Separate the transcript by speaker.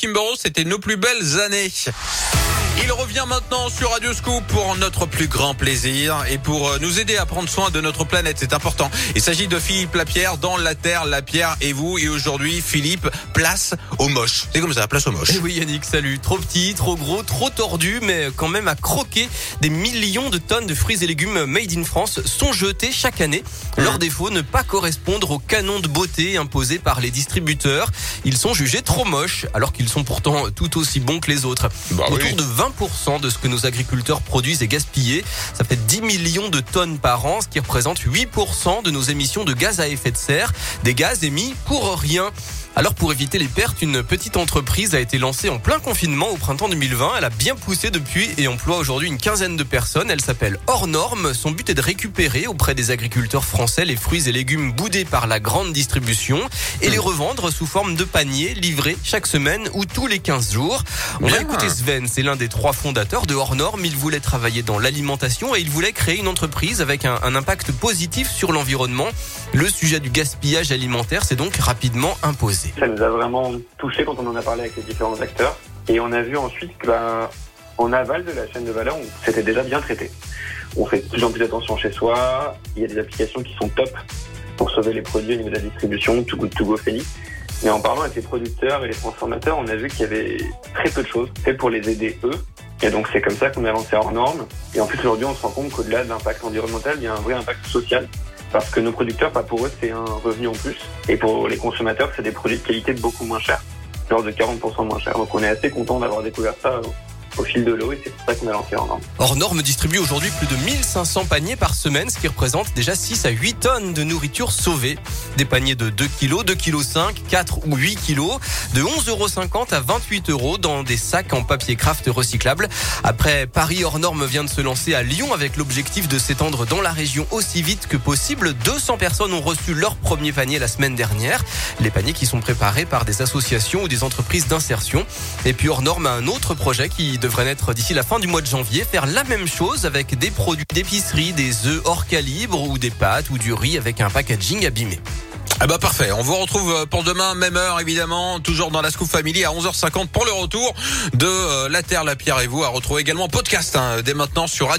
Speaker 1: Kimbero, c'était nos plus belles années. Il revient maintenant sur Radio Scoop pour notre plus grand plaisir et pour euh, nous aider à prendre soin de notre planète. C'est important. Il s'agit de Philippe Lapierre dans La Terre, La Pierre et vous. Et aujourd'hui, Philippe, place au moche. C'est comme ça, place au moche.
Speaker 2: Eh oui Yannick, salut. Trop petit, trop gros, trop tordu, mais quand même à croquer. Des millions de tonnes de fruits et légumes made in France sont jetés chaque année. Leur
Speaker 1: Mmh.
Speaker 2: défaut, ne pas correspondre aux canons de beauté imposés par les distributeurs. Ils sont jugés trop moches, alors qu'ils sont pourtant tout aussi bons que les autres.
Speaker 1: Bah
Speaker 2: Autour
Speaker 1: oui.
Speaker 2: de 20% de ce que nos agriculteurs produisent est gaspillé. Ça fait 10 millions de tonnes par an, ce qui représente 8% de nos émissions de gaz à effet de serre. Des gaz émis pour rien. Alors pour éviter les pertes, une petite entreprise a été lancée en plein confinement au printemps 2020. Elle a bien poussé depuis et emploie aujourd'hui une quinzaine de personnes. Elle s'appelle Hors Norme. Son but est de récupérer auprès des agriculteurs français les fruits et légumes boudés par la grande distribution et les revendre sous forme de paniers livrés chaque semaine ou tous les 15 jours. On va
Speaker 1: Bien.
Speaker 2: écouter Sven, c'est l'un des trois fondateurs de Hors Norme. Il voulait travailler dans l'alimentation et il voulait créer une entreprise avec un, un impact positif sur l'environnement. Le sujet du gaspillage alimentaire s'est donc rapidement imposé.
Speaker 3: Ça nous a vraiment touché quand on en a parlé avec les différents acteurs. Et on a vu ensuite que, ben, en aval de la chaîne de valeur, on- c'était déjà bien traité. On fait de plus en plus attention chez soi. Il y a des applications qui sont top pour sauver les produits au niveau de la distribution, Too Good Go. Mais en parlant avec les producteurs et les transformateurs, on a vu qu'il y avait très peu de choses faites pour les aider eux. Et donc c'est comme ça qu'on a lancé hors norme. Et en plus aujourd'hui, on se rend compte qu'au-delà de l'impact environnemental, il y a un vrai impact social. Parce que nos producteurs, pour eux, c'est un revenu en plus. Et pour les consommateurs, c'est des produits de qualité beaucoup moins chers. Genre de 40% moins chers. Donc on est assez content d'avoir découvert ça au, fil de l'eau et c'est pour ça qu'on a lancé hors norme.
Speaker 2: Hors Norme distribue aujourd'hui plus de 1500 paniers par semaine, ce qui représente déjà 6 à 8 tonnes de nourriture sauvée. Des paniers de 2 kg, 2 kg 5, 4 ou 8 kg, de 11,50 euros à 28 euros dans des sacs en papier craft recyclable. Après, Paris Hors Norme vient de se lancer à Lyon avec l'objectif de s'étendre dans la région aussi vite que possible. 200 personnes ont reçu leur premier panier la semaine dernière. Les paniers qui sont préparés par des associations ou des entreprises d'insertion. Et puis Hors Norme a un autre projet qui devrait naître d'ici la fin du mois de janvier, faire la même chose avec des produits d'épicerie, des œufs hors calibre ou des pâtes ou du riz avec un packaging abîmé.
Speaker 1: Ah bah parfait. On vous retrouve euh, pour demain, même heure évidemment, toujours dans la Scoop Family à 11h50 pour le retour de euh, La Terre, La Pierre et vous à retrouver également en podcast hein, dès maintenant sur Radio.